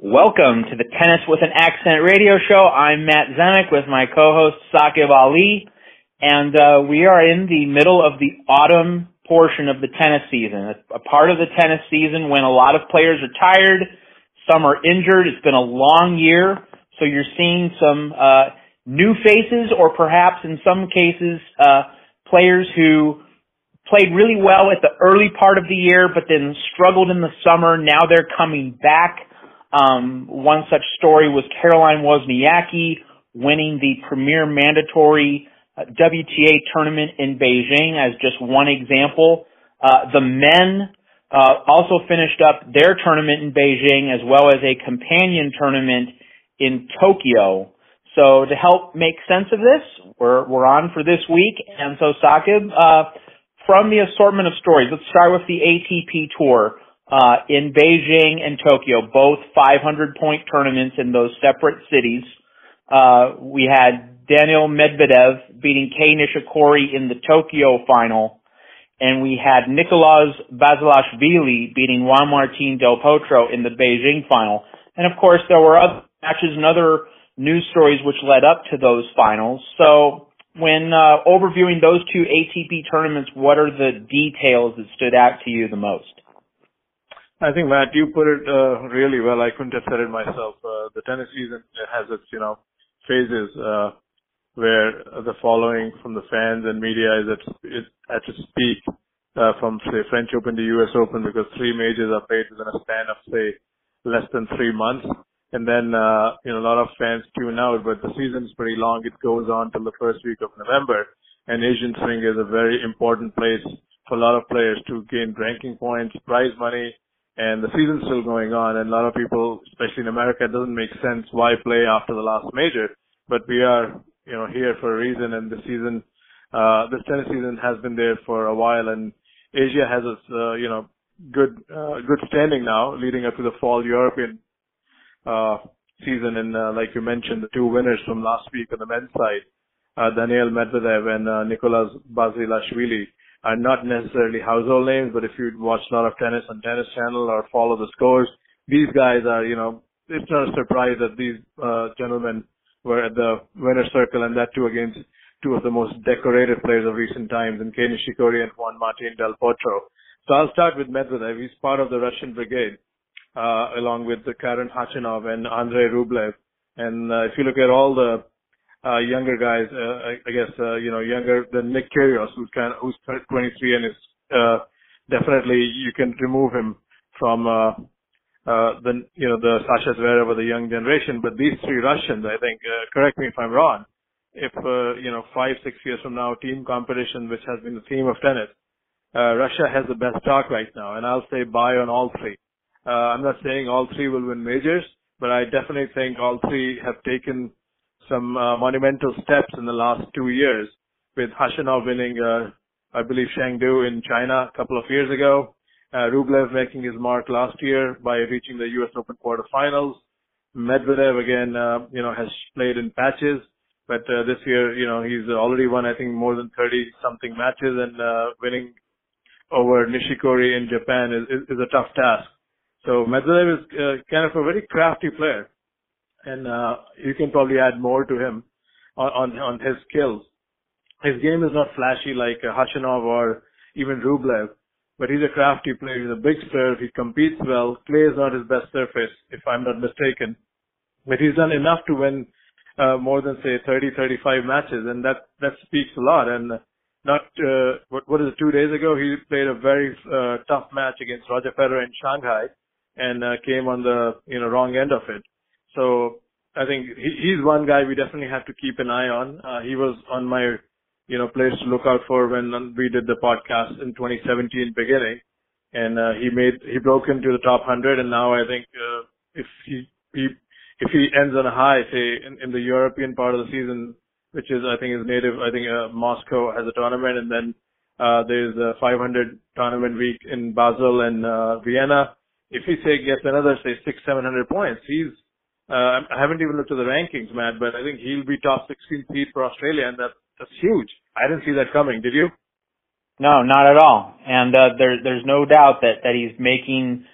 Welcome to the Tennis with an Accent radio show. I'm Matt Zemek with my co-host Saqib Ali, and uh, we are in the middle of the autumn portion of the tennis season. A part of the tennis season when a lot of players are tired, some are injured. It's been a long year, so you're seeing some uh, new faces, or perhaps in some cases, uh, players who played really well at the early part of the year, but then struggled in the summer. Now they're coming back um, one such story was Caroline Wozniacki winning the premier mandatory uh, WTA tournament in Beijing as just one example. Uh, the men uh, also finished up their tournament in Beijing as well as a companion tournament in Tokyo. So to help make sense of this, we're, we're on for this week. And so Saqib, uh, from the assortment of stories, let's start with the ATP tour uh, in Beijing and Tokyo, both 500 point tournaments in those separate cities. Uh, we had Daniil Medvedev beating Kei Nishikori in the Tokyo final, and we had Nicolas Basilashvili beating Juan Martin Del Potro in the Beijing final. And of course, there were other matches and other news stories which led up to those finals. So when uh, overviewing those two ATP tournaments, what are the details that stood out to you the most? I think Matt, you put it uh, really well. I couldn't have said it myself. Uh, the tennis season has its, you know, phases uh, where the following from the fans and media is at is at its peak uh, from say French Open to U.S. Open because three majors are played within a span of say less than three months, and then uh, you know a lot of fans tune out. But the season is pretty long; it goes on till the first week of November, and Asian Swing is a very important place for a lot of players to gain ranking points, prize money and the season's still going on and a lot of people, especially in America, it doesn't make sense why play after the last major. But we are, you know, here for a reason and the season, uh, this tennis season has been there for a while and Asia has its, uh, you know, good, uh, good standing now leading up to the fall European, uh, season. And, uh, like you mentioned, the two winners from last week on the men's side, uh, Daniil Medvedev and, uh, Nicolas Basilashvili are not necessarily household names, but if you watch a lot of tennis on Tennis Channel or follow the scores, these guys are, you know, it's not a surprise that these uh, gentlemen were at the winner's circle, and that too against two of the most decorated players of recent times, in Kei Nishikori and Juan Martin Del Potro. So I'll start with Medvedev. He's part of the Russian brigade, uh, along with the Karen Khachanov and Andrei Rublev. And uh, if you look at all the uh, younger guys, uh, I, I guess, uh, you know, younger than Nick Kyrgios, who's kind of, who's 23 and is, uh, definitely you can remove him from, uh, uh, the, you know, the Sasha Zverev of the young generation. But these three Russians, I think, uh, correct me if I'm wrong, if, uh, you know, five, six years from now, team competition, which has been the theme of tennis, uh, Russia has the best stock right now, and I'll say buy on all three. Uh, I'm not saying all three will win majors, but I definitely think all three have taken some uh, monumental steps in the last two years with Khachanov winning, uh, I believe, Chengdu in China a couple of years ago. Uh, Rublev making his mark last year by reaching the U.S. Open quarterfinals. Medvedev again, uh, you know, has played in patches, but uh, this year, you know, he's already won, I think, more than 30 something matches and uh, winning over Nishikori in Japan is, is, is a tough task. So Medvedev is uh, kind of a very crafty player and uh, you can probably add more to him on, on, on his skills. His game is not flashy like uh, Khachanov or even Rublev, but he's a crafty player. He's a big player. He competes well. Clay is not his best surface, if I'm not mistaken, but he's done enough to win uh, more than say 30, 35 matches, and that that speaks a lot. And not uh, what what is it? Two days ago, he played a very uh, tough match against Roger Federer in Shanghai, and uh, came on the you know wrong end of it. So I think he, he's one guy we definitely have to keep an eye on. Uh, he was on my, you know, place to look out for when we did the podcast in 2017 beginning, and uh, he made he broke into the top 100, and now I think uh, if he he if he ends on a high, say in, in the European part of the season, which is I think his native, I think uh, Moscow has a tournament, and then uh, there's a 500 tournament week in Basel and uh, Vienna. If he say gets another say six, seven hundred points, he's uh, I haven't even looked at the rankings, Matt, but I think he'll be top 16 seed for Australia, and that's that's huge. I didn't see that coming. Did you? No, not at all. And uh, there, there's no doubt that that he's making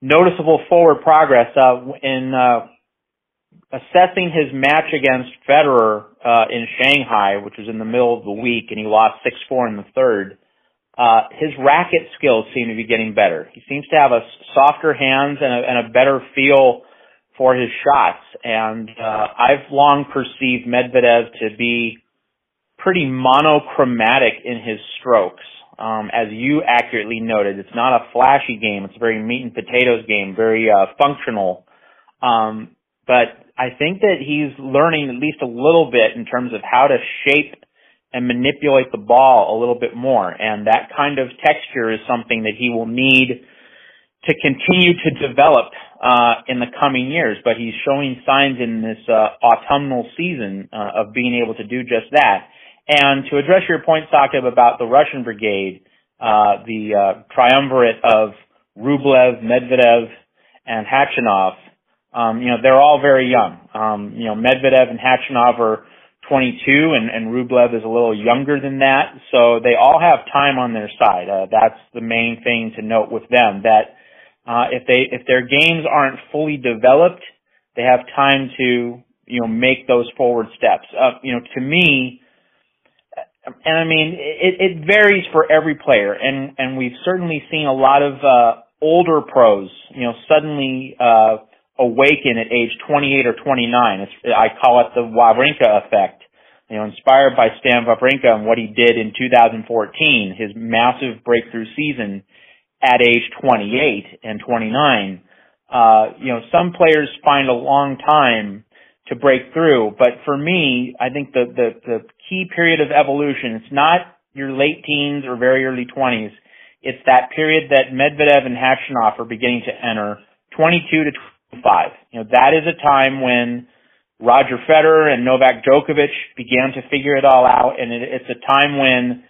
noticeable forward progress uh, in uh, assessing his match against Federer uh, in Shanghai, which was in the middle of the week, and he lost six four in the third. Uh, his racket skills seem to be getting better. He seems to have a softer hands and a, and a better feel for his shots. And uh, I've long perceived Medvedev to be pretty monochromatic in his strokes. Um, as you accurately noted, it's not a flashy game. It's a very meat and potatoes game, very uh, functional. Um, but I think that he's learning at least a little bit in terms of how to shape and manipulate the ball a little bit more. And that kind of texture is something that he will need to continue to develop uh, in the coming years. But he's showing signs in this uh, autumnal season uh, of being able to do just that. And to address your point, Saqib, about the Russian brigade, uh, the uh, triumvirate of Rublev, Medvedev, and Khachanov, um, you know, they're all very young. Um, you know, Medvedev and Khachanov are 22 and, and Rublev is a little younger than that. So they all have time on their side. Uh, that's the main thing to note with them that, uh, if they, if their games aren't fully developed, they have time to, you know, make those forward steps. Uh, you know, to me, and I mean, it, it varies for every player and, and we've certainly seen a lot of, uh, older pros, you know, suddenly, uh, awaken at age 28 or 29. It's, I call it the Wawrinka effect. You know, inspired by Stan Wawrinka and what he did in 2014, his massive breakthrough season at age 28 and 29. Uh, you know, some players find a long time to break through, but for me, I think the, the, the key period of evolution, it's not your late teens or very early 20s. It's that period that Medvedev and Khachanov are beginning to enter, 22 to five. You know, that is a time when Roger Federer and Novak Djokovic began to figure it all out, and it, it's a time when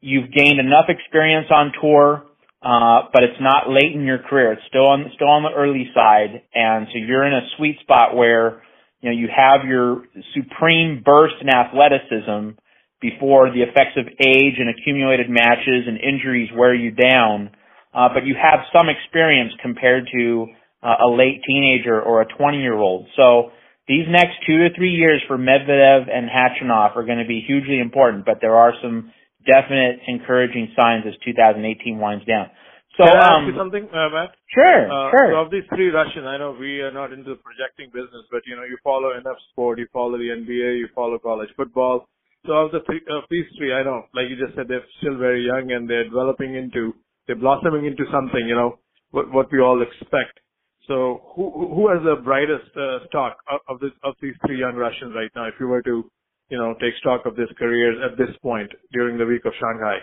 you've gained enough experience on tour, uh, but it's not late in your career. It's still on still on the early side, and so you're in a sweet spot where you know you have your supreme burst in athleticism before the effects of age and accumulated matches and injuries wear you down. Uh, but you have some experience compared to uh, a late teenager or a 20 year old. So these next two to three years for Medvedev and Khachanov are going to be hugely important, but there are some definite encouraging signs as 2018 winds down. So, Can I ask um, you something, uh, Matt? Sure, uh, sure. So of these three Russians, I know we are not into the projecting business, but you know, you follow enough sport, you follow the NBA, you follow college football. So of the three, of these three, I know, like you just said, they're still very young and they're developing into, they're blossoming into something, you know, what, what we all expect. So who who has the brightest uh, stock of, of this of these three young Russians right now? If you were to, you know, take stock of this career at this point during the week of Shanghai.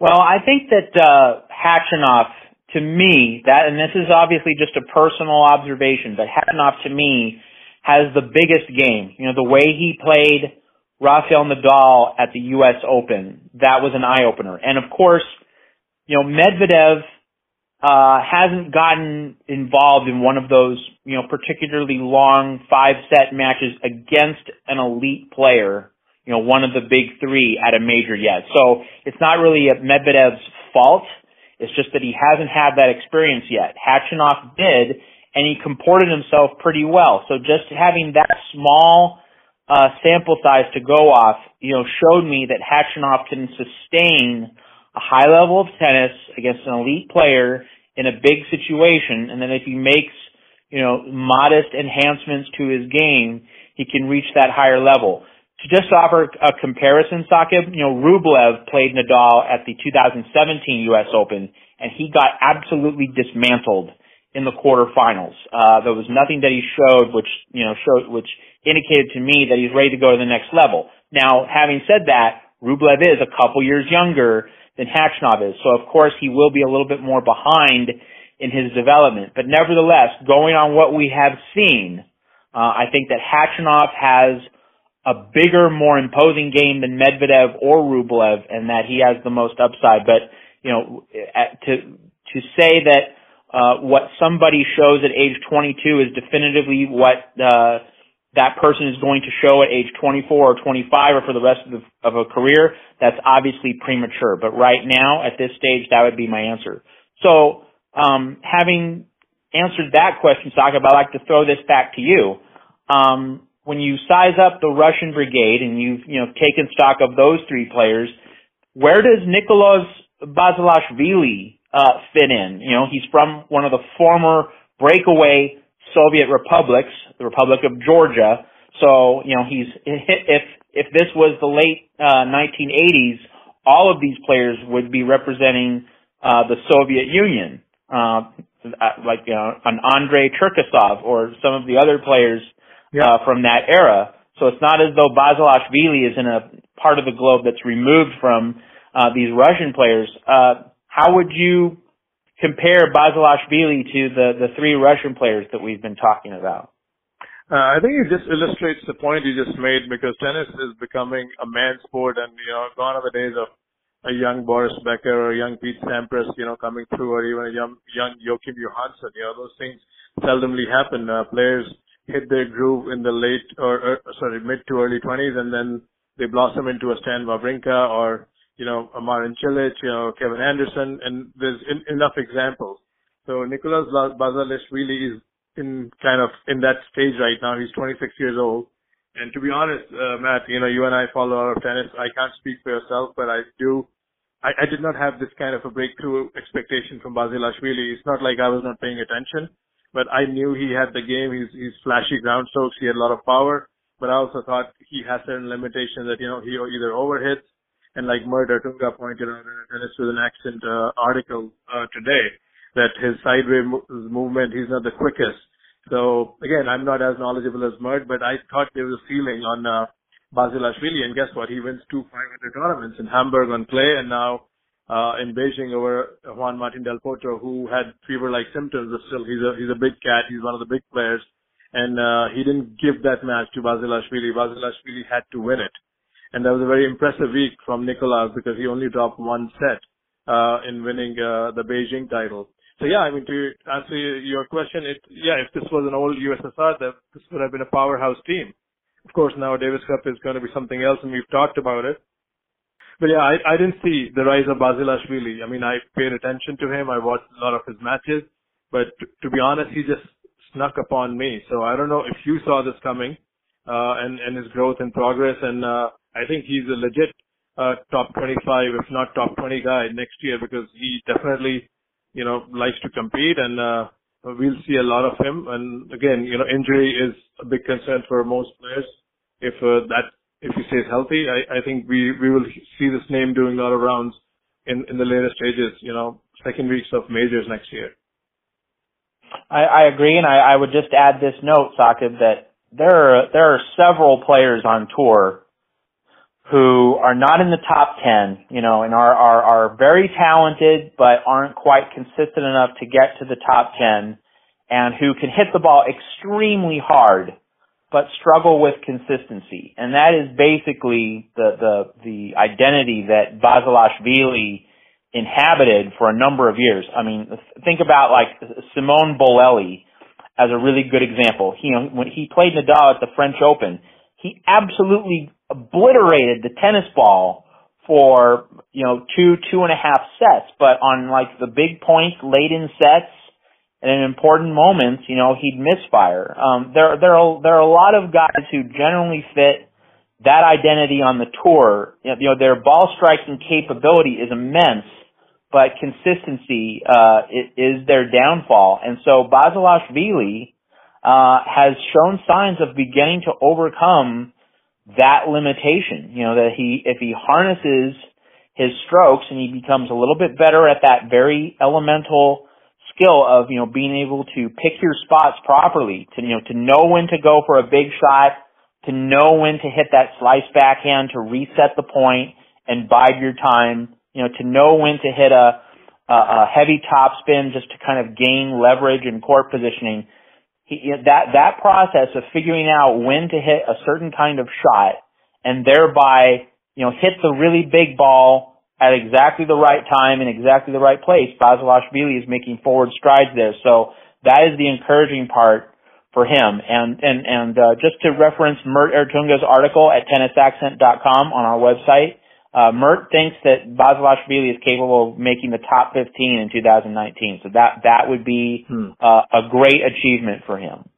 Well, I think that uh, Khachanov, to me, that and this is obviously just a personal observation, but Khachanov to me has the biggest game. You know, the way he played Rafael Nadal at the U.S. Open, that was an eye opener. And of course, you know, Medvedev uh, hasn't gotten involved in one of those, you know, particularly long five set matches against an elite player, you know, one of the big three at a major yet. So it's not really Medvedev's fault. It's just that he hasn't had that experience yet. Khachanov did, and he comported himself pretty well. So just having that small uh, sample size to go off, you know, showed me that Khachanov can sustain a high level of tennis against an elite player in a big situation, and then if he makes, you know, modest enhancements to his game, he can reach that higher level. To just offer a comparison, Saqib, you know, Rublev played Nadal at the 2017 U.S. Open, and he got absolutely dismantled in the quarterfinals. Uh, there was nothing that he showed which, you know, showed, which indicated to me that he's ready to go to the next level. Now, having said that, Rublev is a couple years younger than Khachanov is. So of course he will be a little bit more behind in his development. But nevertheless, going on what we have seen, uh, I think that Khachanov has a bigger, more imposing game than Medvedev or Rublev, and that he has the most upside. But you know, to to say that uh, what somebody shows at age 22 is definitively what uh, that person is going to show at age 24 or 25 or for the rest of, the, of a career, that's obviously premature. But right now, at this stage, that would be my answer. So, um, having answered that question, Saqib, I'd like to throw this back to you. Um, when you size up the Russian brigade and you've you know taken stock of those three players, where does Nicholas Basilashvili uh, fit in? You know, he's from one of the former breakaway Soviet republics, the Republic of Georgia. So you know, he's if if this was the late uh, 1980s, all of these players would be representing uh, the Soviet Union, uh, like you know, an Andrei Cherkasov or some of the other players uh, from that era. So it's not as though Basilashvili is in a part of the globe that's removed from uh, these Russian players. Uh, how would you compare Basilashvili to the, the three Russian players that we've been talking about? Uh, I think it just illustrates the point you just made because tennis is becoming a man's sport and, you know, gone are the days of a young Boris Becker or a young Pete Sampras, you know, coming through or even a young, young Joachim Johansson. You know, those things seldomly happen. Uh, players hit their groove in the late or, or sorry, mid to early 20s and then they blossom into a Stan Wawrinka or, you know, a Marin Cilic, you know, Kevin Anderson, and there's in, enough examples. So Nicolas Basilashvili really is in kind of in that stage right now. He's 26 years old. And to be honest, uh, Matt, you know, you and I follow our tennis. I can't speak for yourself, but I do. I, I did not have this kind of a breakthrough expectation from Basilashvili. It's not like I was not paying attention, but I knew he had the game. He's, he's flashy ground strokes. He had a lot of power, but I also thought he has certain limitations that, you know, he either overhits and like Mert Ertunga pointed out in a tennis with an accent uh, article uh, today, that his sideways movement, he's not the quickest. So again, I'm not as knowledgeable as Mert, but I thought there was a ceiling on uh, Basilashvili, and guess what? He wins two 500 tournaments in Hamburg on clay, and now uh, in Beijing over Juan Martin Del Potro, who had fever-like symptoms, but still he's a he's a big cat. He's one of the big players, and uh, he didn't give that match to Basilashvili. Basilashvili had to win it, and that was a very impressive week from Nicolas because he only dropped one set uh, in winning uh, the Beijing title. So yeah, I mean, to answer your question, it, yeah, if this was an old USSR, that this would have been a powerhouse team. Of course, now Davis Cup is going to be something else, and we've talked about it. But yeah, I, I didn't see the rise of Basilashvili. I mean, I paid attention to him. I watched a lot of his matches, but to, to be honest, he just snuck upon me. So I don't know if you saw this coming, and, and his growth and progress. And, uh, I think he's a legit, uh, top 25, if not top 20 guy next year because he definitely you know, likes to compete and, uh, we'll see a lot of him. And again, you know, injury is a big concern for most players. If, uh, that, if he stays healthy, I, I think we, we will see this name doing a lot of rounds in, in the later stages, you know, second weeks of majors next year. I, I agree, and I, I would just add this note, Saqib, that there are there are several players on tour who are not in the top 10, you know, and are, are, are very talented, but aren't quite consistent enough to get to the top 10 and who can hit the ball extremely hard, but struggle with consistency. And that is basically the, the, the identity that Basilashvili inhabited for a number of years. I mean, think about like Simone Bolelli as a really good example. He, you know, when he played Nadal at the French Open, he absolutely obliterated the tennis ball for you know two two and a half sets. But on like the big points late in sets and in important moments you know he'd misfire. Um there there are there are a lot of guys who generally fit that identity on the tour. You know their ball striking capability is immense but consistency uh is their downfall and so Basilashvili uh has shown signs of beginning to overcome that limitation. You know, that he, if he harnesses his strokes and he becomes a little bit better at that very elemental skill of, you know, being able to pick your spots properly, to, you know, to know when to go for a big shot, to know when to hit that slice backhand to reset the point and bide your time, you know, to know when to hit a, a, heavy top spin just to kind of gain leverage and court positioning he, that that process of figuring out when to hit a certain kind of shot and thereby you know hit the really big ball at exactly the right time in exactly the right place. Basilashvili is making forward strides there, so that is the encouraging part for him. And and and uh, just to reference Mert Ertunga's article at tennisaccent.com on our website, uh, Mert thinks that Basilashvili is capable of making the top 15 in 2019. So that that would be hmm. uh, a great achievement for him.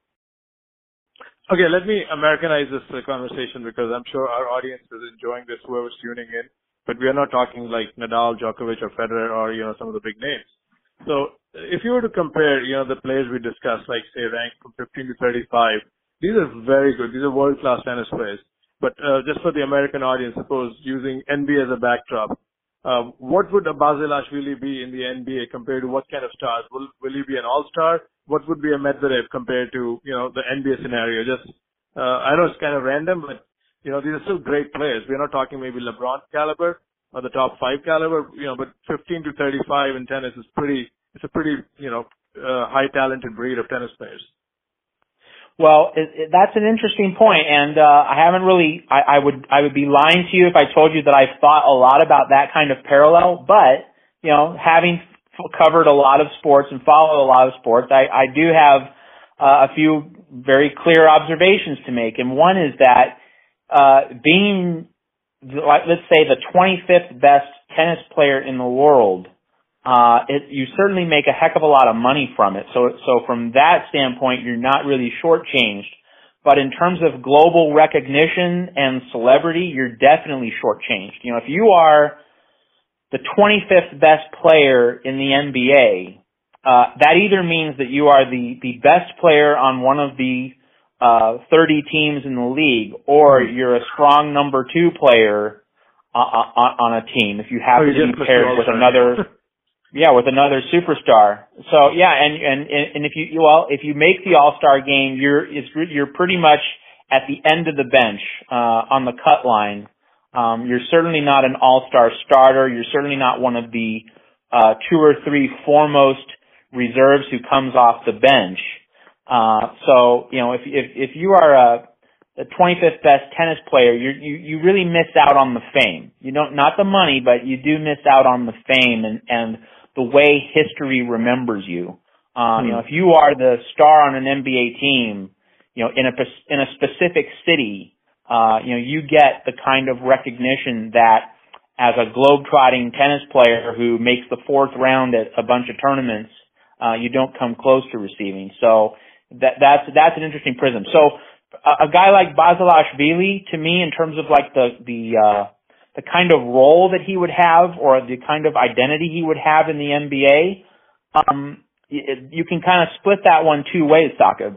Okay, let me Americanize this uh, conversation because I'm sure our audience is enjoying this, whoever's tuning in. But we are not talking like Nadal, Djokovic, or Federer, or you know some of the big names. So if you were to compare, you know, the players we discussed, like say ranked from 15 to 35, these are very good. These are world-class tennis players. But uh, just for the American audience, suppose using NBA as a backdrop, uh, what would a Basilashvili be in the NBA compared to what kind of stars? Will will he be an all-star? what would be a Medvedev compared to, you know, the NBA scenario? Just, uh, I know it's kind of random, but, you know, these are still great players. We're not talking maybe LeBron caliber or the top five caliber, you know, but 15 to 35 in tennis is pretty, it's a pretty, you know, uh, high talented breed of tennis players. Well, it, it, that's an interesting point, and uh, I haven't really. I, I would I would be lying to you if I told you that I've thought a lot about that kind of parallel. But you know, having covered a lot of sports and followed a lot of sports, I, I do have uh, a few very clear observations to make. And one is that uh, being, like let's say, the 25th best tennis player in the world, uh, it, you certainly make a heck of a lot of money from it. So, so from that standpoint, you're not really shortchanged. But in terms of global recognition and celebrity, you're definitely shortchanged. You know, if you are the 25th best player in the NBA, uh, that either means that you are the, the best player on one of the uh, 30 teams in the league, or you're a strong number two player uh, on, on a team if you happen oh, to be paired with another, yeah, with another superstar. So yeah, and and and if you well, if you make the All Star game, you're it's you're pretty much at the end of the bench uh, on the cut line um, you're certainly not an all-star starter. You're certainly not one of the uh, two or three foremost reserves who comes off the bench. Uh, so you know, if if if you are a, a 25th best tennis player, you you you really miss out on the fame. You don't not the money, but you do miss out on the fame and and the way history remembers you. Hmm. You know, if you are the star on an NBA team, you know, in a in a specific city, uh, you know, you get the kind of recognition that as a globe-trotting tennis player who makes the fourth round at a bunch of tournaments, uh, you don't come close to receiving. So that, that's, that's an interesting prism. So a, a guy like Basilashvili, to me, in terms of like the, the, uh, the kind of role that he would have or the kind of identity he would have in the NBA, um, you, you can kind of split that one two ways, Saka.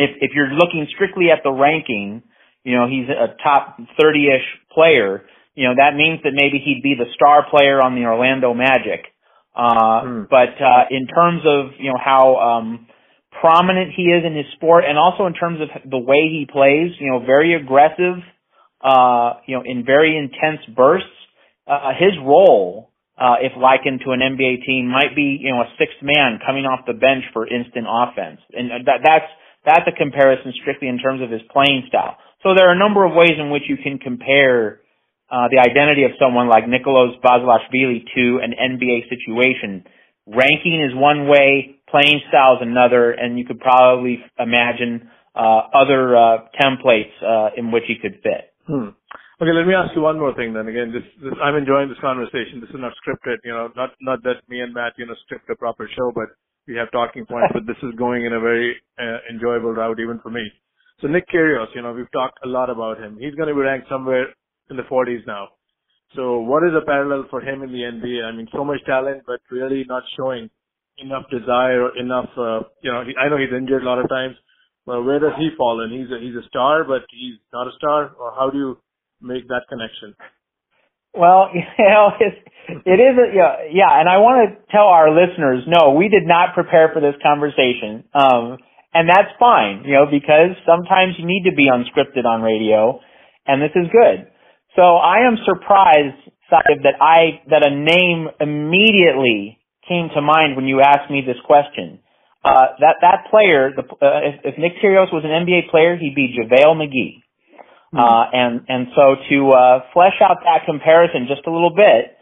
If, if you're looking strictly at the ranking, you know, he's a top 30-ish player, you know, that means that maybe he'd be the star player on the Orlando Magic. Uh, hmm. but, uh, in terms of, you know, how, um, prominent he is in his sport and also in terms of the way he plays, you know, very aggressive, uh, you know, in very intense bursts, uh, his role, uh, if likened to an NBA team might be, you know, a sixth man coming off the bench for instant offense. And that, that's, that's a comparison strictly in terms of his playing style. So there are a number of ways in which you can compare uh, the identity of someone like Nicolas Basilashvili to an NBA situation. Ranking is one way, playing style is another, and you could probably imagine uh, other uh, templates uh, in which he could fit. Hmm. Okay, let me ask you one more thing then. Again, this, this, I'm enjoying this conversation. This is not scripted, you know, not not that me and Matt, you know, script a proper show, but we have talking points. but this is going in a very uh, enjoyable route even for me. So Nick Kyrgios, you know, we've talked a lot about him. He's going to be ranked somewhere in the 40s now. So what is a parallel for him in the NBA? I mean, so much talent, but really not showing enough desire or enough, uh, you know, he, I know he's injured a lot of times, but where does he fall in? He's a, he's a star, but he's not a star, or how do you make that connection? Well, you know, it, it is, a, yeah, yeah, and I want to tell our listeners, no, we did not prepare for this conversation. Um, and that's fine, you know, because sometimes you need to be unscripted on radio, and this is good. So I am surprised, Saib, that I that a name immediately came to mind when you asked me this question. Uh, that that player, the, uh, if, if Nick Kyrgios was an NBA player, he'd be JaVale McGee. Mm-hmm. Uh, and and so to uh, flesh out that comparison just a little bit,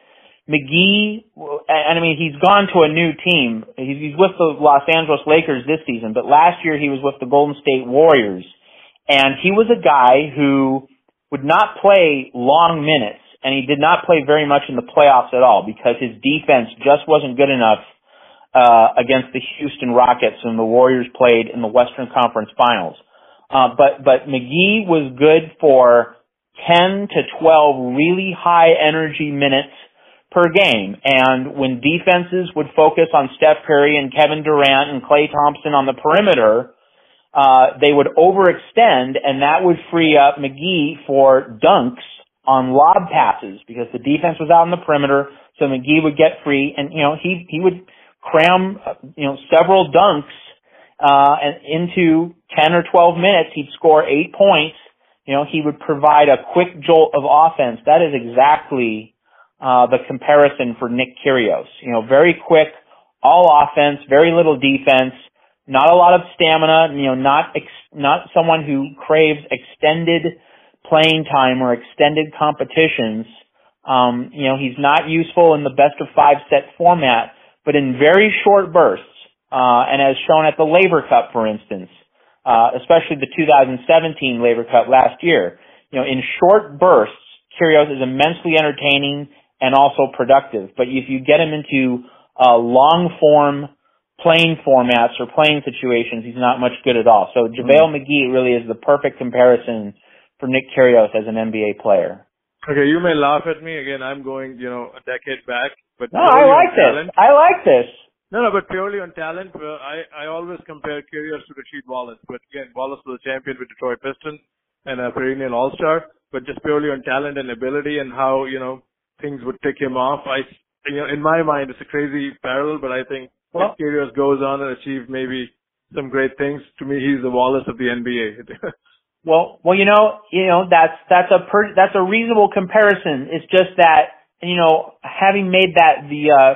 McGee, and I mean, he's gone to a new team. He's with the Los Angeles Lakers this season, but last year he was with the Golden State Warriors. And he was a guy who would not play long minutes and he did not play very much in the playoffs at all because his defense just wasn't good enough uh, against the Houston Rockets when the Warriors played in the Western Conference Finals. Uh, but but McGee was good for 10 to 12 really high energy minutes per game. And when defenses would focus on Steph Curry and Kevin Durant and Klay Thompson on the perimeter, uh, they would overextend and that would free up McGee for dunks on lob passes because the defense was out on the perimeter. So McGee would get free and, you know, he, he would cram, you know, several dunks, uh, and into 10 or 12 minutes. He'd score eight points. You know, he would provide a quick jolt of offense. That is exactly uh, the comparison for Nick Kyrgios. You know, very quick, all offense, very little defense, not a lot of stamina. You know, not ex- not someone who craves extended playing time or extended competitions. Um, you know, he's not useful in the best of five set format, but in very short bursts, uh, and as shown at the Laver Cup, for instance, uh, especially the 2017 Laver Cup last year, you know, in short bursts, Kyrgios is immensely entertaining and also productive. But if you get him into uh, long form playing formats or playing situations, he's not much good at all. So JaVale mm-hmm. McGee really is the perfect comparison for Nick Kyrgios as an NBA player. Okay, you may laugh at me again. I'm going, you know, a decade back, but no, I like this. Talent. I like this. No, no, but purely on talent, uh, I I always compare Kyrgios to Rasheed Wallace. But again, Wallace was a champion with Detroit Pistons and a perennial All Star. But just purely on talent and ability and how you know things would tick him off. I, you know, in my mind, it's a crazy parallel, but I think well, if goes on and achieves maybe some great things, to me, he's the Wallace of the NBA. well, well, you know, you know, that's that's a per, that's a reasonable comparison. It's just that you know, having made that the uh,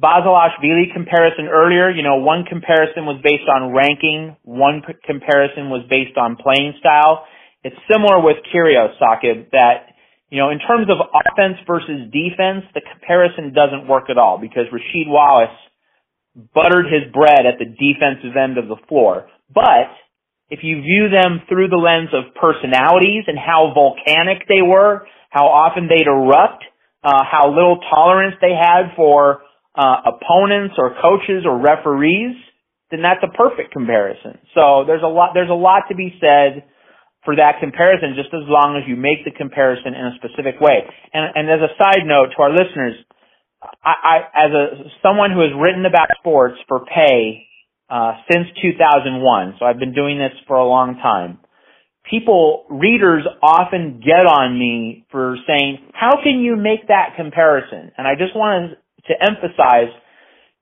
Basilashvili comparison earlier, you know, one comparison was based on ranking, one p- comparison was based on playing style. It's similar with Kyrgios, Saqib, that you know, in terms of offense versus defense, the comparison doesn't work at all because Rasheed Wallace buttered his bread at the defensive end of the floor. But if you view them through the lens of personalities and how volcanic they were, how often they'd erupt, uh, how little tolerance they had for uh, opponents or coaches or referees, then that's a perfect comparison. So there's a lot there's a lot to be said for that comparison just as long as you make the comparison in a specific way. And, and as a side note to our listeners, I, I as a someone who has written about sports for pay uh, since 2001, so I've been doing this for a long time. People, readers often get on me for saying, "How can you make that comparison?" And I just wanted to emphasize,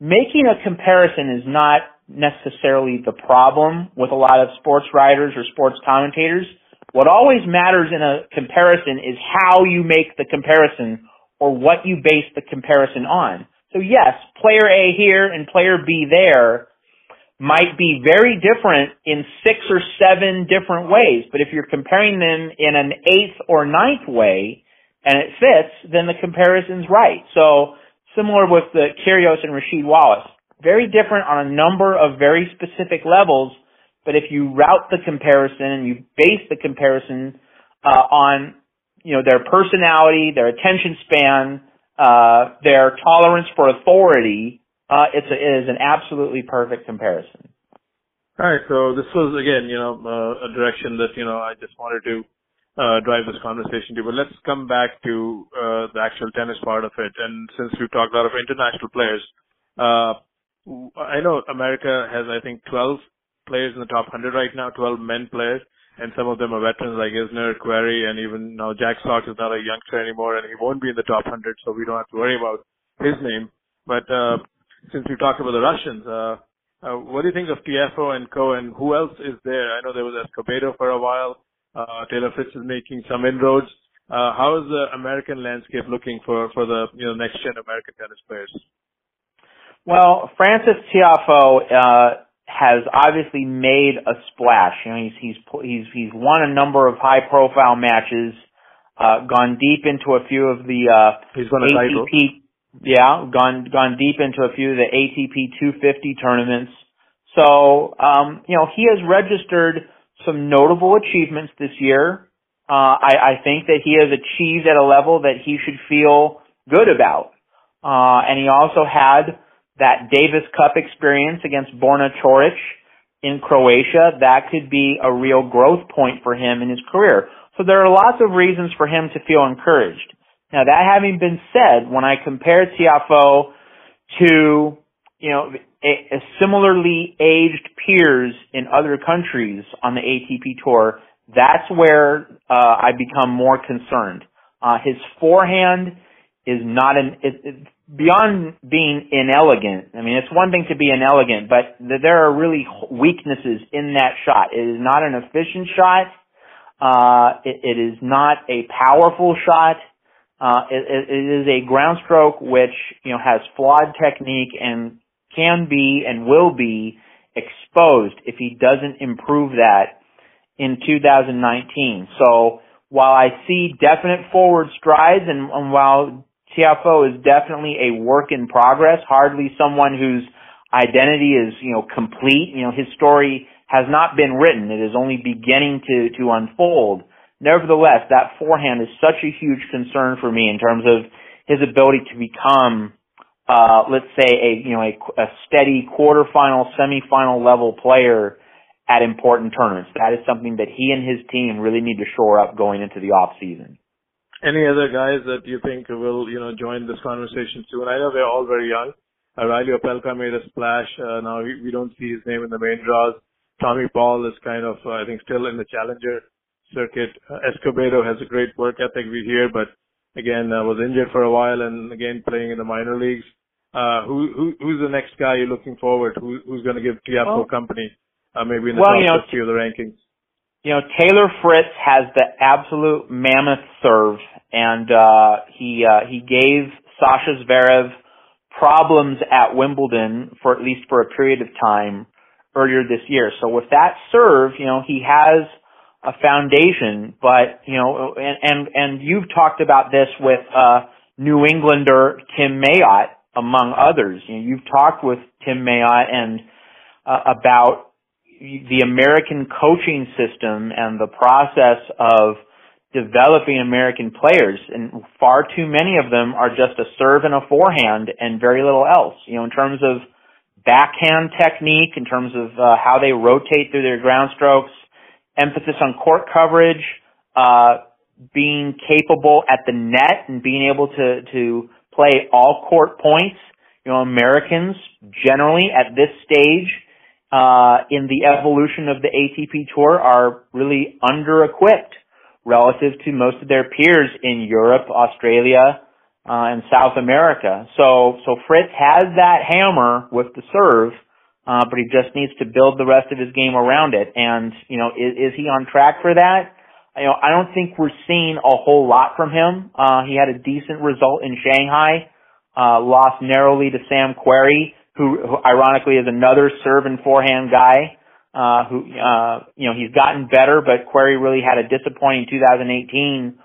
making a comparison is not necessarily the problem with a lot of sports writers or sports commentators. What always matters in a comparison is how you make the comparison or what you base the comparison on. So yes, player A here and player B there might be very different in six or seven different ways, but if you're comparing them in an eighth or ninth way and it fits, then the comparison's right. So similar with the Kyrgios and Rasheed Wallace very different on a number of very specific levels. But if you route the comparison and you base the comparison uh, on you know their personality, their attention span, uh, their tolerance for authority, uh, it's a, it is an absolutely perfect comparison. All right, so this was again, you know, uh, a direction that you know I just wanted to uh, drive this conversation to. But let's come back to uh, the actual tennis part of it. And since we've talked a lot of international players, uh, I know America has, I think, 12 players in the top 100 right now, 12 men players, and some of them are veterans like Isner, Querrey, and even now Jack Sock is not a youngster anymore, and he won't be in the top 100, so we don't have to worry about his name. But uh, since we talked about the Russians, uh, uh, what do you think of Tiafoe and Cohen? Who else is there? I know there was Escobedo for a while. Uh, Taylor Fritz is making some inroads. Uh, how is the American landscape looking for for the you know next gen American tennis players? Well, Francis Tiafoe uh, has obviously made a splash. You know, he's he's he's he's won a number of high profile matches, uh, gone deep into a few of the uh, he's won a ATP, title. Yeah, gone gone deep into a few of the ATP 250 tournaments. So, um, you know, he has registered some notable achievements this year. uh, I, I think that he has achieved at a level that he should feel good about. Uh, and he also had that Davis Cup experience against Borna Coric in Croatia. That could be a real growth point for him in his career. So there are lots of reasons for him to feel encouraged. Now that having been said, when I compare Tiafoe to, you know, a, a similarly aged peers in other countries on the ATP tour, that's where uh, I become more concerned. Uh, his forehand is not an it, it, beyond being inelegant. I mean, it's one thing to be inelegant, but th- there are really weaknesses in that shot. It is not an efficient shot. Uh, it, it is not a powerful shot. Uh, it, it is a ground stroke which you know has flawed technique and can be and will be exposed if he doesn't improve that in 2019. So while I see definite forward strides and, and while Tiafoe is definitely a work in progress, hardly someone whose identity is, you know, complete. You know, his story has not been written. It is only beginning to, to unfold. Nevertheless, that forehand is such a huge concern for me in terms of his ability to become, uh, let's say a, you know, a, a steady quarterfinal, semifinal level player at important tournaments. That is something that he and his team really need to shore up going into the off season. Any other guys that you think will, you know, join this conversation soon? I know they're all very young. Reilly Opelka made a splash. Uh, now we, we don't see his name in the main draws. Tommy Paul is kind of, uh, I think, still in the challenger circuit. Uh, Escobedo has a great work ethic we hear, but again, uh, was injured for a while and again playing in the minor leagues. Uh, who, who, who's the next guy you're looking forward? Who, who's going to give Tiafoe well, company, uh, maybe in the well, top you know, 50 of the rankings? You know, Taylor Fritz has the absolute mammoth serve, and uh, he uh, he gave Sasha Zverev problems at Wimbledon for at least for a period of time earlier this year. So with that serve, you know, he has a foundation, but you know, and and, and you've talked about this with uh, New Englander Tim Mayotte, among others. You know, you've talked with Tim Mayotte and uh, about the American coaching system and the process of developing American players, and far too many of them are just a serve and a forehand and very little else. You know, in terms of backhand technique, in terms of uh, how they rotate through their ground strokes, emphasis on court coverage, uh, being capable at the net and being able to, to play all court points. You know, Americans generally at this stage, uh, in the evolution of the ATP tour are really under equipped relative to most of their peers in Europe, Australia, uh, and South America. So, so Fritz has that hammer with the serve, uh, but he just needs to build the rest of his game around it. And, you know, is, is he on track for that? You know, I don't think we're seeing a whole lot from him. Uh, he had a decent result in Shanghai, uh, lost narrowly to Sam Querrey, who, who ironically is another serve and forehand guy, uh, who, uh, you know, he's gotten better, but Querrey really had a disappointing 2018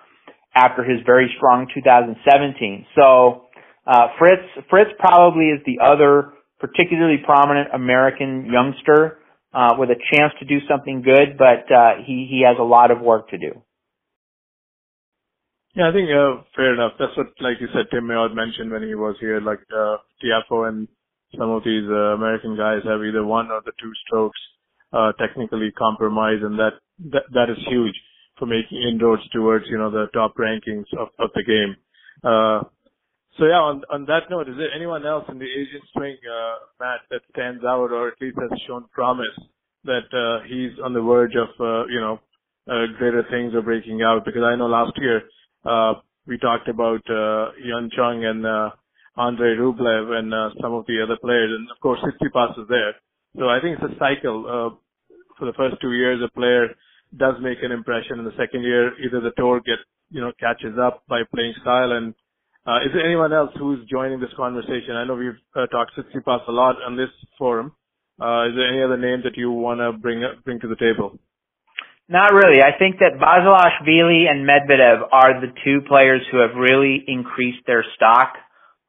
after his very strong 2017. So, uh, Fritz, Fritz probably is the other particularly prominent American youngster uh, with a chance to do something good, but uh, he he has a lot of work to do. Yeah, I think uh, fair enough. That's what, like you said, Tim Mayotte mentioned when he was here. Like uh, Tiafoe and some of these uh, American guys have either one or the two strokes uh, technically compromised, and that, that that is huge for making inroads towards you know the top rankings of, of the game. Uh, so yeah, on on that note, is there anyone else in the Asian swing, uh, Matt, that stands out or at least has shown promise that uh, he's on the verge of uh, you know uh, greater things are breaking out? Because I know last year uh, we talked about uh, Hyun Chung and uh, Andre Rublev and uh, some of the other players, and of course Tsitsipas is there. So I think it's a cycle. Uh, for the first two years, a player does make an impression. In the second year, either the tour gets you know catches up by playing style and uh, is there anyone else who's joining this conversation? I know we've uh, talked Tsitsipas a lot on this forum. Uh, is there any other name that you want to bring bring to the table? Not really. I think that Basilashvili and Medvedev are the two players who have really increased their stock.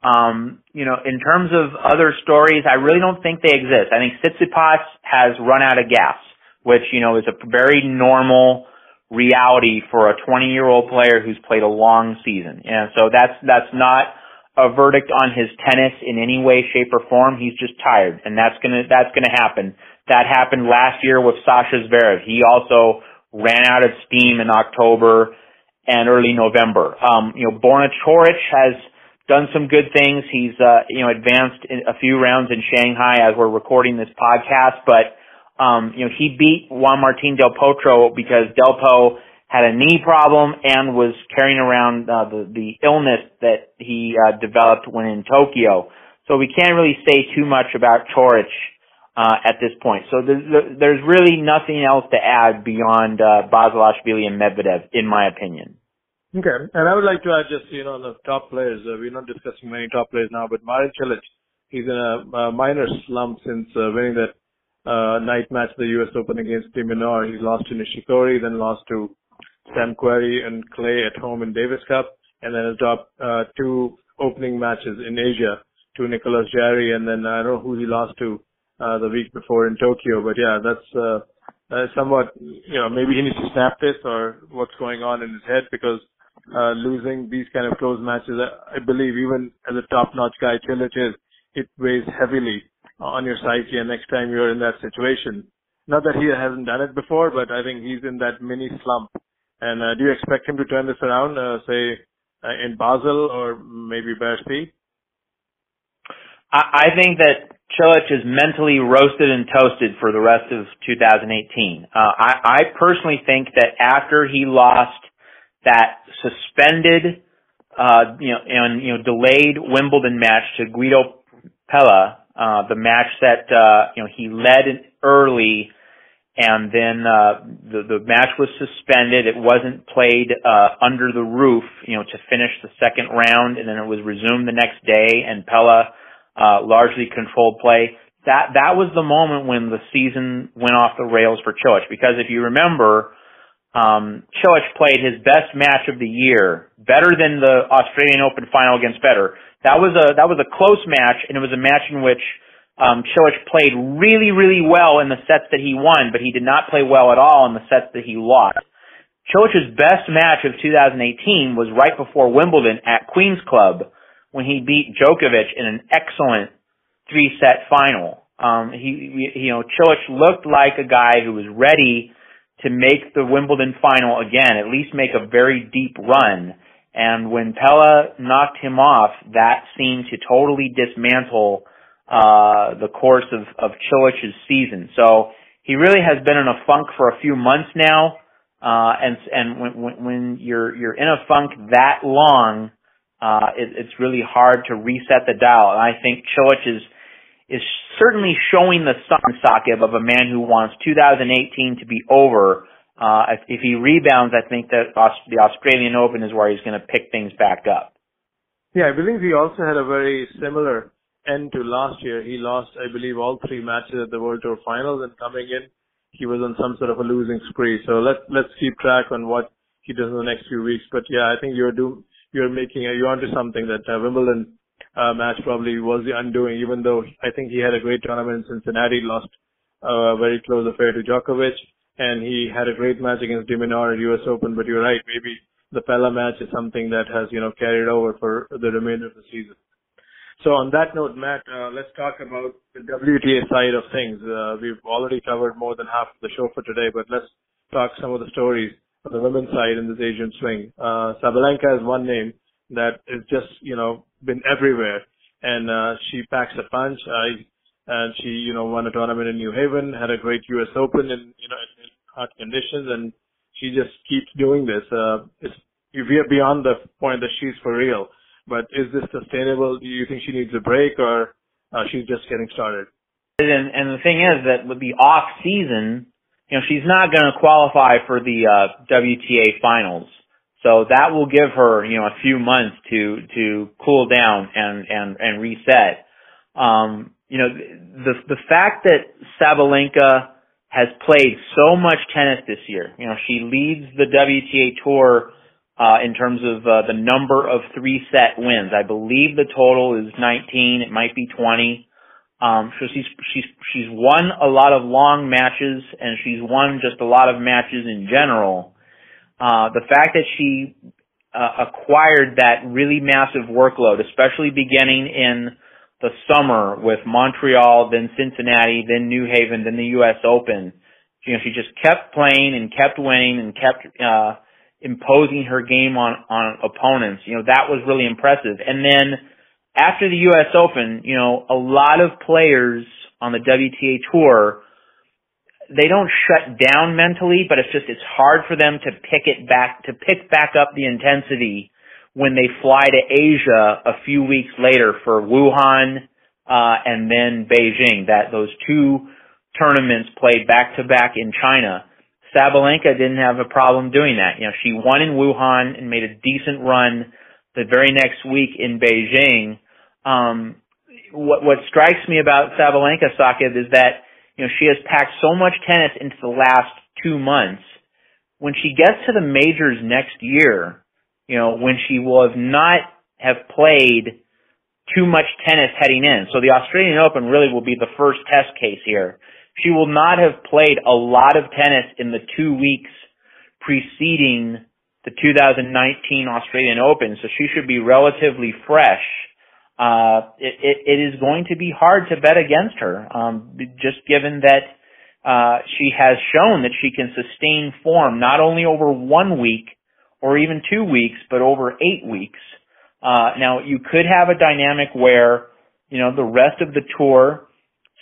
Um, you know, in terms of other stories, I really don't think they exist. I think Tsitsipas has run out of gas, which, you know, is a very normal reality for a 20 year old player who's played a long season. And so that's, that's not a verdict on his tennis in any way, shape or form. He's just tired and that's gonna, that's gonna happen. That happened last year with Sasha Zverev. He also ran out of steam in October and early November. Um, you know, Borna Coric has done some good things. He's, uh, you know, advanced a few rounds in Shanghai as we're recording this podcast, but um, you know, he beat Juan Martin Del Potro because Del Delpo had a knee problem and was carrying around uh, the the illness that he uh, developed when in Tokyo. So we can't really say too much about Coric uh, at this point. So there's, there's really nothing else to add beyond uh, Basilashvili and Medvedev, in my opinion. Okay, and I would like to add just you know the top players. Uh, we're not discussing many top players now, but Marin Cilic, he's in a, a minor slump since uh, winning that uh, night match the U.S. Open against de Minaur. He lost to Nishikori, then lost to Sam Querrey and Clay at home in Davis Cup, and then has dropped uh, two opening matches in Asia to Nicolas Jarry, and then I don't know who he lost to uh, the week before in Tokyo. But yeah, that's uh, uh, somewhat, you know, maybe he needs to snap this or what's going on in his head because uh, losing these kind of close matches, I believe even as a top-notch guy Cilic is, it weighs heavily on your psyche and next time you're in that situation. Not that he hasn't done it before, but I think he's in that mini slump. And uh, do you expect him to turn this around, uh, say, uh, in Basel or maybe Bercy? I think that Cilic is mentally roasted and toasted for the rest of 2018. Uh, I, I personally think that after he lost that suspended, uh, you know, and you know, delayed Wimbledon match to Guido Pella, uh, the match that, uh, you know, he led early and then, uh, the, the match was suspended. It wasn't played, uh, under the roof, you know, to finish the second round and then it was resumed the next day and Pella, uh, largely controlled play. That, that was the moment when the season went off the rails for Cilic because if you remember, um, Cilic played his best match of the year, better than the Australian Open final against Federer that was a that was a close match, and it was a match in which um, Cilic played really, really well in the sets that he won, but he did not play well at all in the sets that he lost. Cilic's best match of 2018 was right before Wimbledon at Queen's Club when he beat Djokovic in an excellent three-set final. Um, he, you know, Cilic looked like a guy who was ready to make the Wimbledon final again, at least make a very deep run. And when Pella knocked him off, that seemed to totally dismantle uh, the course of, of Cilic's season. So he really has been in a funk for a few months now. Uh, and, and when, when, when you're, you're in a funk that long, uh, it, it's really hard to reset the dial. And I think Cilic is, is certainly showing the sun socket of a man who wants 2018 to be over uh, if, if he rebounds, I think that the Australian Open is where he's going to pick things back up. Yeah, I believe he also had a very similar end to last year. He lost, I believe, all three matches at the World Tour Finals, and coming in, he was on some sort of a losing spree. So let's let's keep track on what he does in the next few weeks. But yeah, I think you're do you're making a, you're onto something that uh, Wimbledon uh, match probably was the undoing. Even though I think he had a great tournament in Cincinnati, lost a very close affair to Djokovic and he had a great match against de Minaur at US Open, but you're right, maybe the Pella match is something that has, you know, carried over for the remainder of the season. So on that note, Matt, uh, let's talk about the WTA side of things. Uh, we've already covered more than half of the show for today, but let's talk some of the stories on the women's side in this Asian swing. Uh, Sabalenka is one name that is just, you know, been everywhere and, uh, she packs a punch. I, and she, you know, won a tournament in New Haven, had a great U.S. Open in, you know, in hot conditions, and she just keeps doing this. Uh, it's, we are beyond the point that she's for real. But is this sustainable? Do you think she needs a break, or uh, she's just getting started? And, and the thing is that with the off season, you know, she's not going to qualify for the uh, WTA finals. So that will give her, you know, a few months to to cool down and and and reset. Um, you know, the the fact that Sabalenka has played so much tennis this year. You know, she leads the WTA tour uh, in terms of uh, the number of three set wins. I believe the total is 19. It might be 20. Um, so she's she's she's won a lot of long matches, and she's won just a lot of matches in general. uh, the fact that she uh, acquired that really massive workload, especially beginning in the summer with Montreal, then Cincinnati, then New Haven, then the U.S. Open. You know, she just kept playing and kept winning and kept uh, imposing her game on on opponents. You know, that was really impressive. And then after the U.S. Open, you know, a lot of players on the WTA tour they don't shut down mentally, but it's just it's hard for them to pick it back to pick back up the intensity when they fly to Asia a few weeks later for Wuhan uh, and then Beijing. That those two tournaments played back to back in China. Sabalenka didn't have a problem doing that. You know, she won in Wuhan and made a decent run the very next week in Beijing. Um, what what strikes me about Sabalenka Saqib is that you know she has packed so much tennis into the last two months. When she gets to the majors next year, you know, when she will not have played too much tennis heading in. So the Australian Open really will be the first test case here. She will not have played a lot of tennis in the two weeks preceding the 2019 Australian Open, so she should be relatively fresh. Uh, it, it, it is going to be hard to bet against her, um, just given that uh, she has shown that she can sustain form not only over one week, or even two weeks, but over eight weeks. Uh, now you could have a dynamic where, you know, the rest of the tour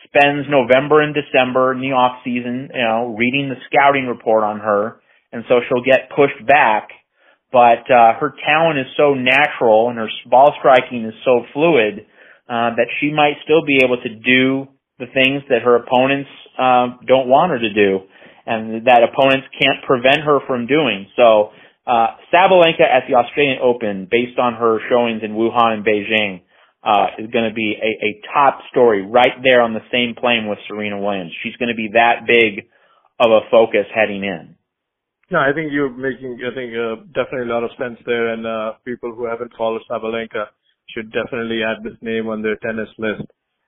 spends November and December in the off season, you know, reading the scouting report on her, and so she'll get pushed back. But uh, her talent is so natural and her ball striking is so fluid uh, that she might still be able to do the things that her opponents uh, don't want her to do, and that opponents can't prevent her from doing. So uh, Sabalenka at the Australian Open, based on her showings in Wuhan and Beijing, uh, is going to be a, a top story right there on the same plane with Serena Williams. She's going to be that big of a focus heading in. No, I think you're making, I think, uh, definitely a lot of sense there, and uh, people who haven't followed Sabalenka should definitely add this name on their tennis list.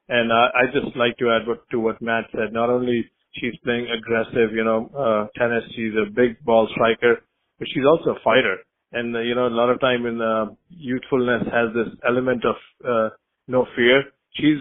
And uh, I just like to add what, to what Matt said. Not only she's playing aggressive, you know, uh, tennis, she's a big ball striker, but she's also a fighter. And, uh, you know, a lot of time in, uh, youthfulness has this element of, uh, no fear. She's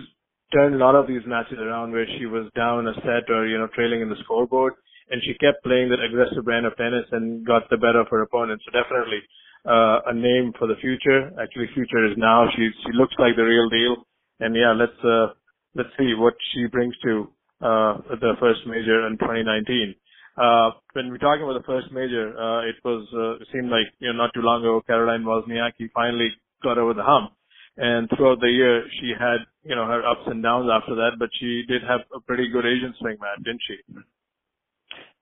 turned a lot of these matches around where she was down a set or, you know, trailing in the scoreboard and she kept playing that aggressive brand of tennis and got the better of her opponent. So definitely, uh, a name for the future. Actually, future is now. She, she looks like the real deal. And yeah, let's, uh, let's see what she brings to, uh, the first major in 2019. Uh, when we're talking about the first major, uh, it was, uh, it seemed like, you know, not too long ago, Caroline Wozniacki finally got over the hump. And throughout the year, she had, you know, her ups and downs after that, but she did have a pretty good Asian swing, man, didn't she?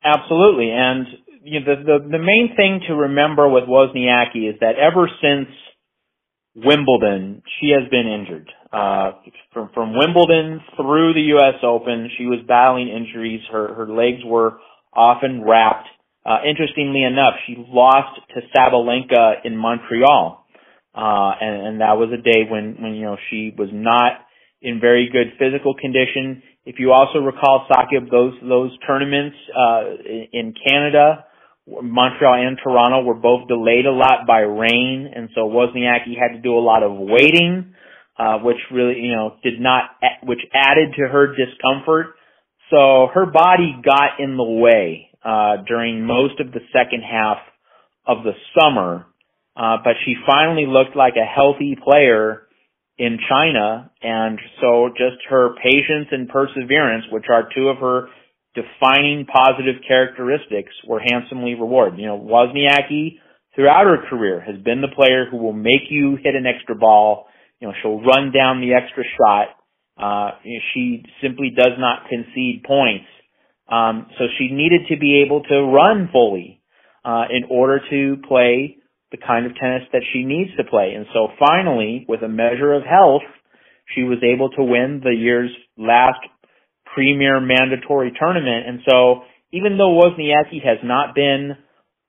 Absolutely. And you know, the, the, the main thing to remember with Wozniacki is that ever since Wimbledon, she has been injured. Uh, from, from Wimbledon through the U.S. Open, she was battling injuries. Her, her legs were often wrapped. Uh, interestingly enough, she lost to Sabalenka in Montreal. Uh, and, and that was a day when, when, you know, she was not in very good physical condition. If you also recall, Saqib, those, those tournaments, uh, in Canada, Montreal and Toronto were both delayed a lot by rain, and so Wozniacki had to do a lot of waiting, uh, which really, you know, did not, which added to her discomfort. So her body got in the way uh, during most of the second half of the summer, uh, but she finally looked like a healthy player in China, and so just her patience and perseverance, which are two of her defining positive characteristics, were handsomely rewarded. You know, Wozniacki throughout her career has been the player who will make you hit an extra ball. You know, she'll run down the extra shot uh, she simply does not concede points. Um, so she needed to be able to run fully uh, in order to play the kind of tennis that she needs to play. And so finally, with a measure of health, she was able to win the year's last premier mandatory tournament. And so even though Wozniacki has not been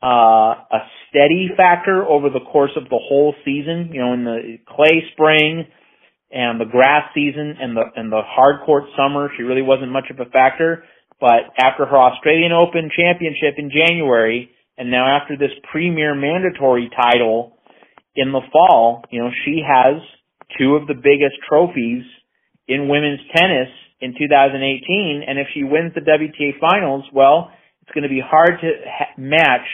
uh, a steady factor over the course of the whole season, you know, in the clay spring, and the grass season and the and the hard court summer, she really wasn't much of a factor. But after her Australian Open championship in January, And now after this premier mandatory title in the fall, you know, she has two of the biggest trophies in women's tennis in 2018. And if she wins the WTA finals, well, it's going to be hard to ha- match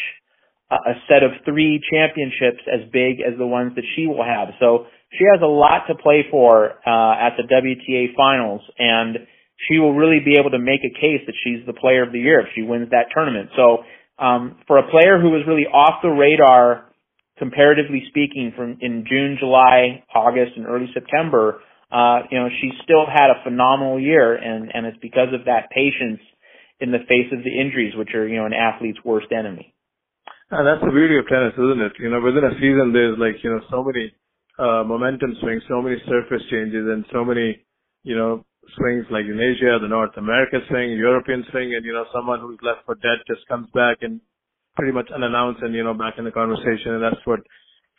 a set of three championships as big as the ones that she will have. So she has a lot to play for uh, at the WTA finals, and she will really be able to make a case that she's the player of the year if she wins that tournament. So um, for a player who was really off the radar, comparatively speaking, from in June, July, August, and early September, uh, you know, she still had a phenomenal year, and and it's because of that patience in the face of the injuries, which are you know an athlete's worst enemy. And that's the beauty of tennis, isn't it? You know, within a season, there's like, you know, so many uh, momentum swings, so many surface changes, and so many, you know, swings like in Asia, the North America swing, European swing, and, you know, someone who's left for dead just comes back and pretty much unannounced and, you know, back in the conversation. And that's what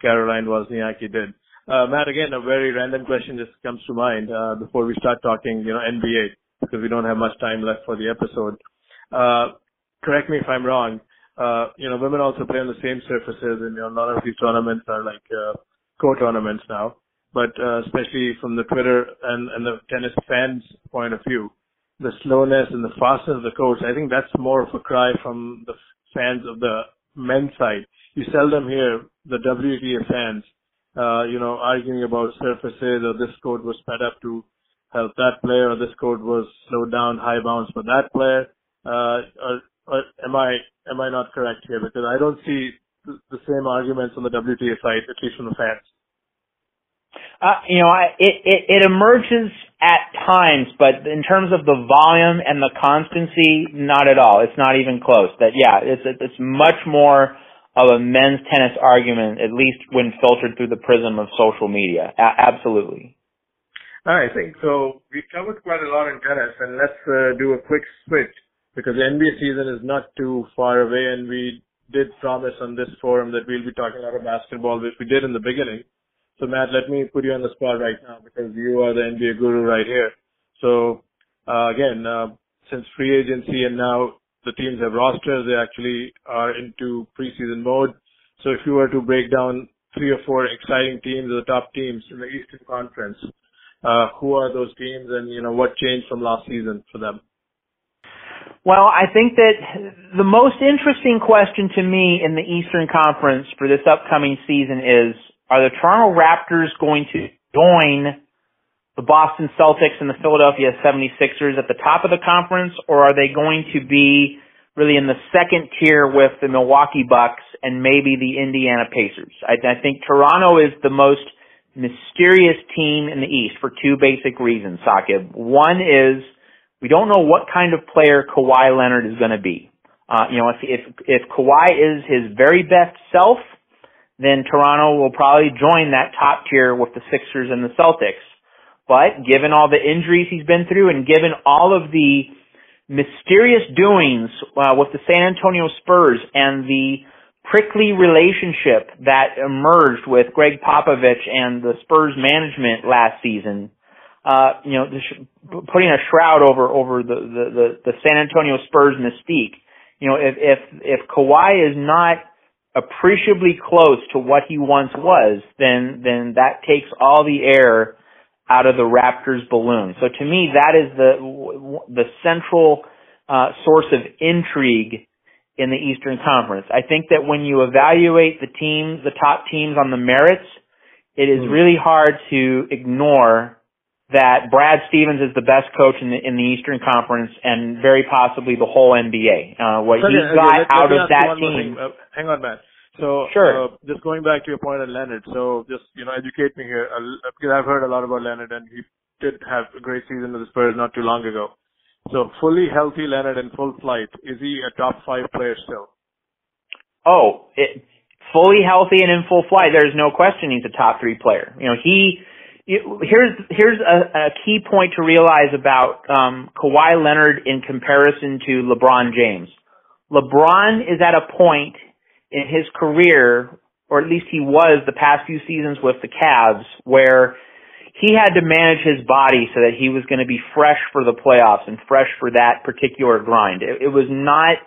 Caroline Wozniacki did. Uh, Matt, again, a very random question just comes to mind, uh, before we start talking, you know, NBA, because we don't have much time left for the episode. Uh, correct me if I'm wrong uh, you know, women also play on the same surfaces, and you know, a lot of these tournaments are like uh, co-tournaments now. But uh, especially from the Twitter and, and the tennis fans' point of view, the slowness and the fastness of the courts, I think that's more of a cry from the fans of the men's side. You seldom hear the WTA fans, uh, you know, arguing about surfaces or this court was sped up to help that player or this court was slowed down high bounce for that player. Uh, or, or am I am I not correct here? Because I don't see the, the same arguments on the WTA side, at least from the fans. Uh, you know, I, it, it it emerges at times, but in terms of the volume and the constancy, not at all. It's not even close. That yeah, it's it's much more of a men's tennis argument, at least when filtered through the prism of social media. A- absolutely. I think so. We covered quite a lot in tennis, and let's uh, do a quick switch because the NBA season is not too far away, and we did promise on this forum that we'll be talking a lot of basketball, which we did in the beginning. So Matt, let me put you on the spot right now because you are the NBA guru right here. So uh, again, uh, since free agency and now the teams have rosters, they actually are into preseason mode. So if you were to break down three or four exciting teams the top teams in the Eastern Conference, uh, who are those teams and, you know, what changed from last season for them? Well, I think that the most interesting question to me in the Eastern Conference for this upcoming season is, are the Toronto Raptors going to join the Boston Celtics and the Philadelphia 76ers at the top of the conference, or are they going to be really in the second tier with the Milwaukee Bucks and maybe the Indiana Pacers? I, I think Toronto is the most mysterious team in the East for two basic reasons, Saqib. One is we don't know what kind of player Kawhi Leonard is going to be. Uh, you know, if, if, if Kawhi is his very best self, then Toronto will probably join that top tier with the Sixers and the Celtics. But given all the injuries he's been through and given all of the mysterious doings uh, with the San Antonio Spurs and the prickly relationship that emerged with Gregg Popovich and the Spurs management last season, uh, you know, putting a shroud over over the, the the the San Antonio Spurs mystique. You know, if if if Kawhi is not appreciably close to what he once was, then then that takes all the air out of the Raptors balloon. So to me, that is the the central uh, source of intrigue in the Eastern Conference. I think that when you evaluate the teams, the top teams on the merits, it is hmm. really hard to ignore that Brad Stevens is the best coach in the in the Eastern Conference and very possibly the whole NBA. Uh, what he got out of that team. Uh, hang on, Matt. So, sure. Uh, just going back to your point on Leonard. So, just you know, educate me here uh, because I've heard a lot about Leonard, and he did have a great season with the Spurs not too long ago. So, fully healthy Leonard in full flight. Is he a top five player still? Oh, it, fully healthy and in full flight. There's no question he's a top three player. You know, he here's here's a, a, key point to realize about um, Kawhi Leonard in comparison to LeBron James. LeBron is at a point in his career, or at least he was the past few seasons with the Cavs, where he had to manage his body so that he was going to be fresh for the playoffs and fresh for that particular grind. It, it was not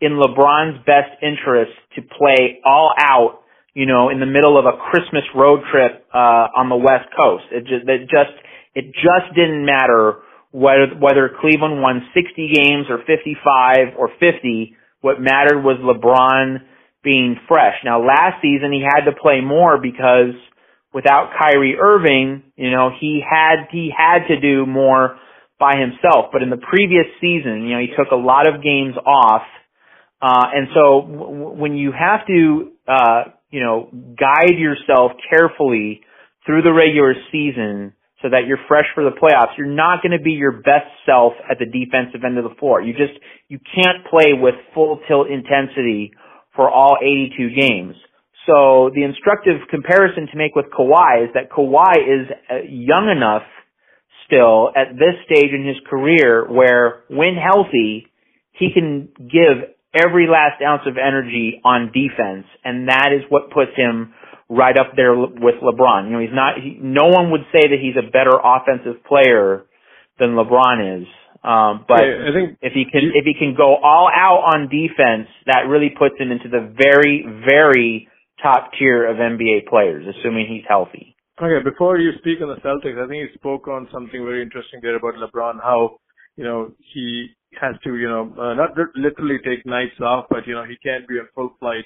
in LeBron's best interest to play all out, you know, in the middle of a Christmas road trip uh on the West Coast. It just it just it just didn't matter whether whether Cleveland won 60 games or 55 or 50. What mattered was LeBron being fresh. Now last season he had to play more because without Kyrie Irving, you know, he had he had to do more by himself. But in the previous season, you know, he took a lot of games off uh, and so w- when you have to, uh, you know, guide yourself carefully through the regular season so that you're fresh for the playoffs, you're not going to be your best self at the defensive end of the floor. You just, you can't play with full tilt intensity for all 82 games. So the instructive comparison to make with Kawhi is that Kawhi is uh, young enough still at this stage in his career where when healthy, he can give every last ounce of energy on defense, and that is what puts him right up there with LeBron. You know, he's not. He, no one would say that he's a better offensive player than LeBron is. Um, but I think if he can, if he can go all out on defense, that really puts him into the very, very top tier of NBA players, assuming he's healthy. Okay, before you speak on the Celtics, I think you spoke on something very interesting there about LeBron, how, you know, he has to, you know, uh, not literally take nights off, but you know, he can't be on full flight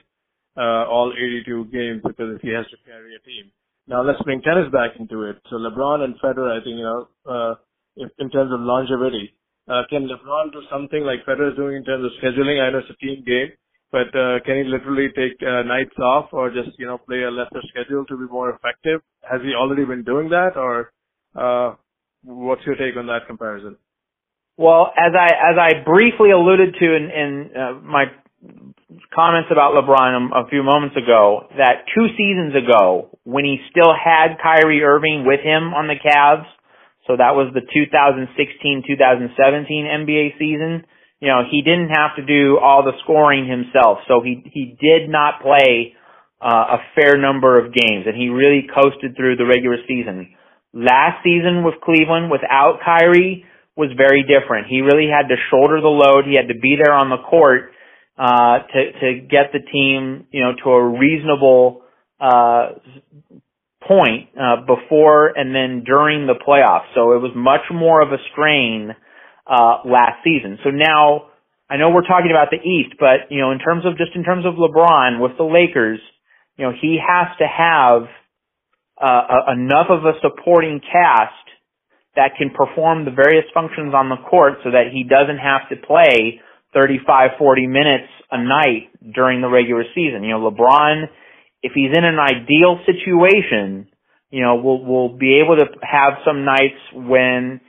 uh, all 82 games because he has to carry a team. Now let's bring tennis back into it. So LeBron and Federer, I think, you know, uh, in, in terms of longevity, uh, can LeBron do something like Federer is doing in terms of scheduling? I know it's a team game, but uh, can he literally take uh, nights off or just, you know, play a lesser schedule to be more effective? Has he already been doing that, or uh, what's your take on that comparison? Well, as I as I briefly alluded to in, in uh, my comments about LeBron a, a few moments ago, that two seasons ago, when he still had Kyrie Irving with him on the Cavs, so that was the 2016-2017 NBA season. You know, he didn't have to do all the scoring himself, so he he did not play uh, a fair number of games, and he really coasted through the regular season. Last season with Cleveland, without Kyrie, was very different. He really had to shoulder the load. He had to be there on the court uh, to to get the team, you know, to a reasonable uh, point uh, before and then during the playoffs. So it was much more of a strain uh, last season. So now I know we're talking about the East, but you know, in terms of just in terms of LeBron with the Lakers, you know, he has to have uh, enough of a supporting cast that can perform the various functions on the court so that he doesn't have to play 35, 40 minutes a night during the regular season. You know, LeBron, if he's in an ideal situation, you know, will will be able to have some nights when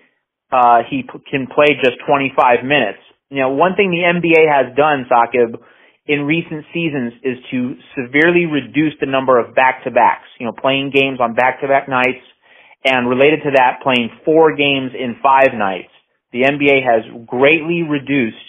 uh he p- can play just 25 minutes. You know, one thing the NBA has done, Saqib, in recent seasons is to severely reduce the number of back-to-backs. You know, playing games on back-to-back nights and related to that, playing four games in five nights. The NBA has greatly reduced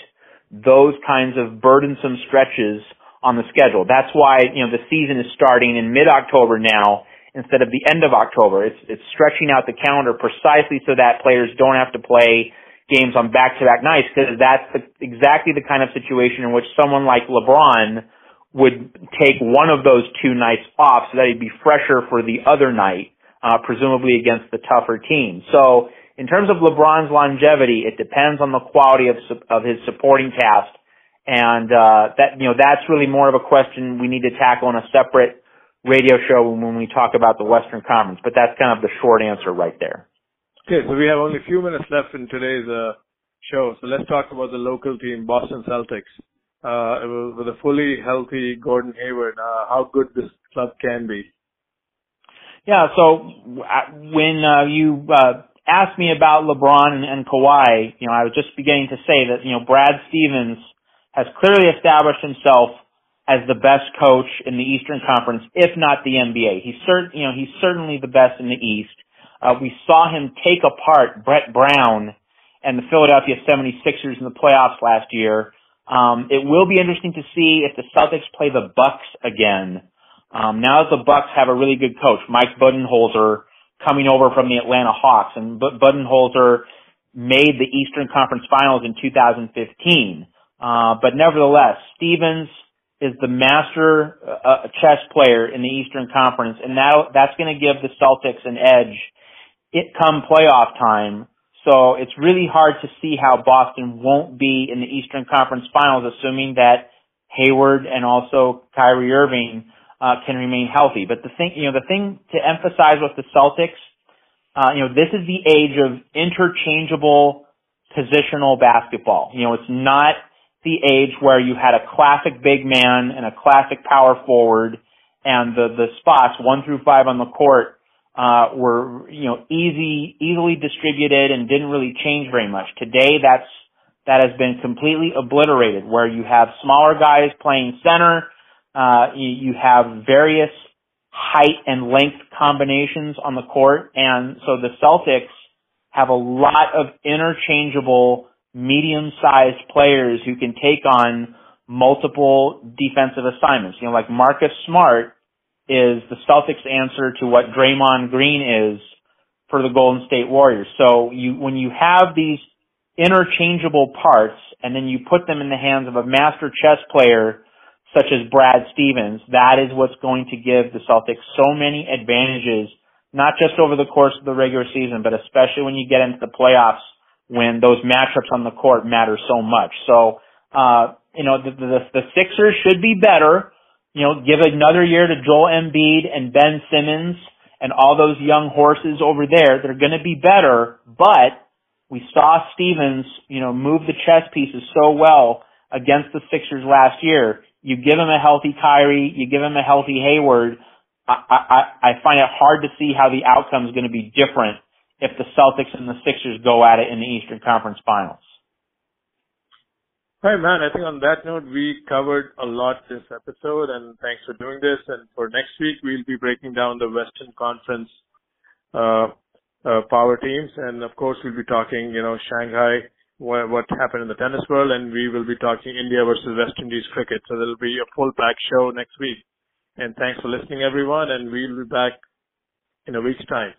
those kinds of burdensome stretches on the schedule. That's why, you know, the season is starting in mid-October now instead of the end of October. It's, it's stretching out the calendar precisely so that players don't have to play games on back-to-back nights because that's the, exactly the kind of situation in which someone like LeBron would take one of those two nights off so that he'd be fresher for the other night uh, presumably against the tougher team. So in terms of LeBron's longevity, it depends on the quality of of his supporting cast, and uh, that you know that's really more of a question we need to tackle in a separate radio show when we talk about the Western Conference. But that's kind of the short answer right there. Okay, so we have only a few minutes left in today's uh, show, so let's talk about the local team, Boston Celtics. Uh, with a fully healthy Gordon Hayward, uh, how good this club can be. Yeah. So uh, when uh, you uh, asked me about LeBron and, and Kawhi, you know, I was just beginning to say that you know Brad Stevens has clearly established himself as the best coach in the Eastern Conference, if not the NBA. He's cert, you know, he's certainly the best in the East. Uh, we saw him take apart Brett Brown and the Philadelphia 76ers in the playoffs last year. Um, it will be interesting to see if the Celtics play the Bucks again. Um, now that the Bucks have a really good coach, Mike Budenholzer, coming over from the Atlanta Hawks, and Budenholzer made the Eastern Conference Finals in 2015. Uh, but nevertheless, Stevens is the master uh, chess player in the Eastern Conference, and that that's going to give the Celtics an edge. It come playoff time, so it's really hard to see how Boston won't be in the Eastern Conference Finals, assuming that Hayward and also Kyrie Irving uh, can remain healthy. But the thing, you know, the thing to emphasize with the Celtics, uh, you know, this is the age of interchangeable positional basketball. You know, it's not the age where you had a classic big man and a classic power forward and the, the spots one through five on the court, uh, were, you know, easy, easily distributed and didn't really change very much. Today that's, that has been completely obliterated where you have smaller guys playing center, uh, you, you have various height and length combinations on the court, and so the Celtics have a lot of interchangeable medium-sized players who can take on multiple defensive assignments. You know, like Marcus Smart is the Celtics answer to what Draymond Green is for the Golden State Warriors. So you, when you have these interchangeable parts and then you put them in the hands of a master chess player such as Brad Stevens, that is what's going to give the Celtics so many advantages, not just over the course of the regular season, but especially when you get into the playoffs when those matchups on the court matter so much. So, uh, you know, the, the, the Sixers should be better. You know, give another year to Joel Embiid and Ben Simmons and all those young horses over there. They're going to be better, but we saw Stevens, you know, move the chess pieces so well against the Sixers last year you give him a healthy Kyrie, you give him a healthy Hayward. I, I, I find it hard to see how the outcome is going to be different if the Celtics and the Sixers go at it in the Eastern Conference Finals. Hi, man. I think on that note, we covered a lot this episode, and thanks for doing this. And for next week, we'll be breaking down the Western Conference uh, uh, power teams, and of course, we'll be talking, you know, Shanghai what, what happened in the tennis world, and we will be talking India versus West Indies cricket. So there'll be a full pack show next week. And thanks for listening, everyone, and we'll be back in a week's time.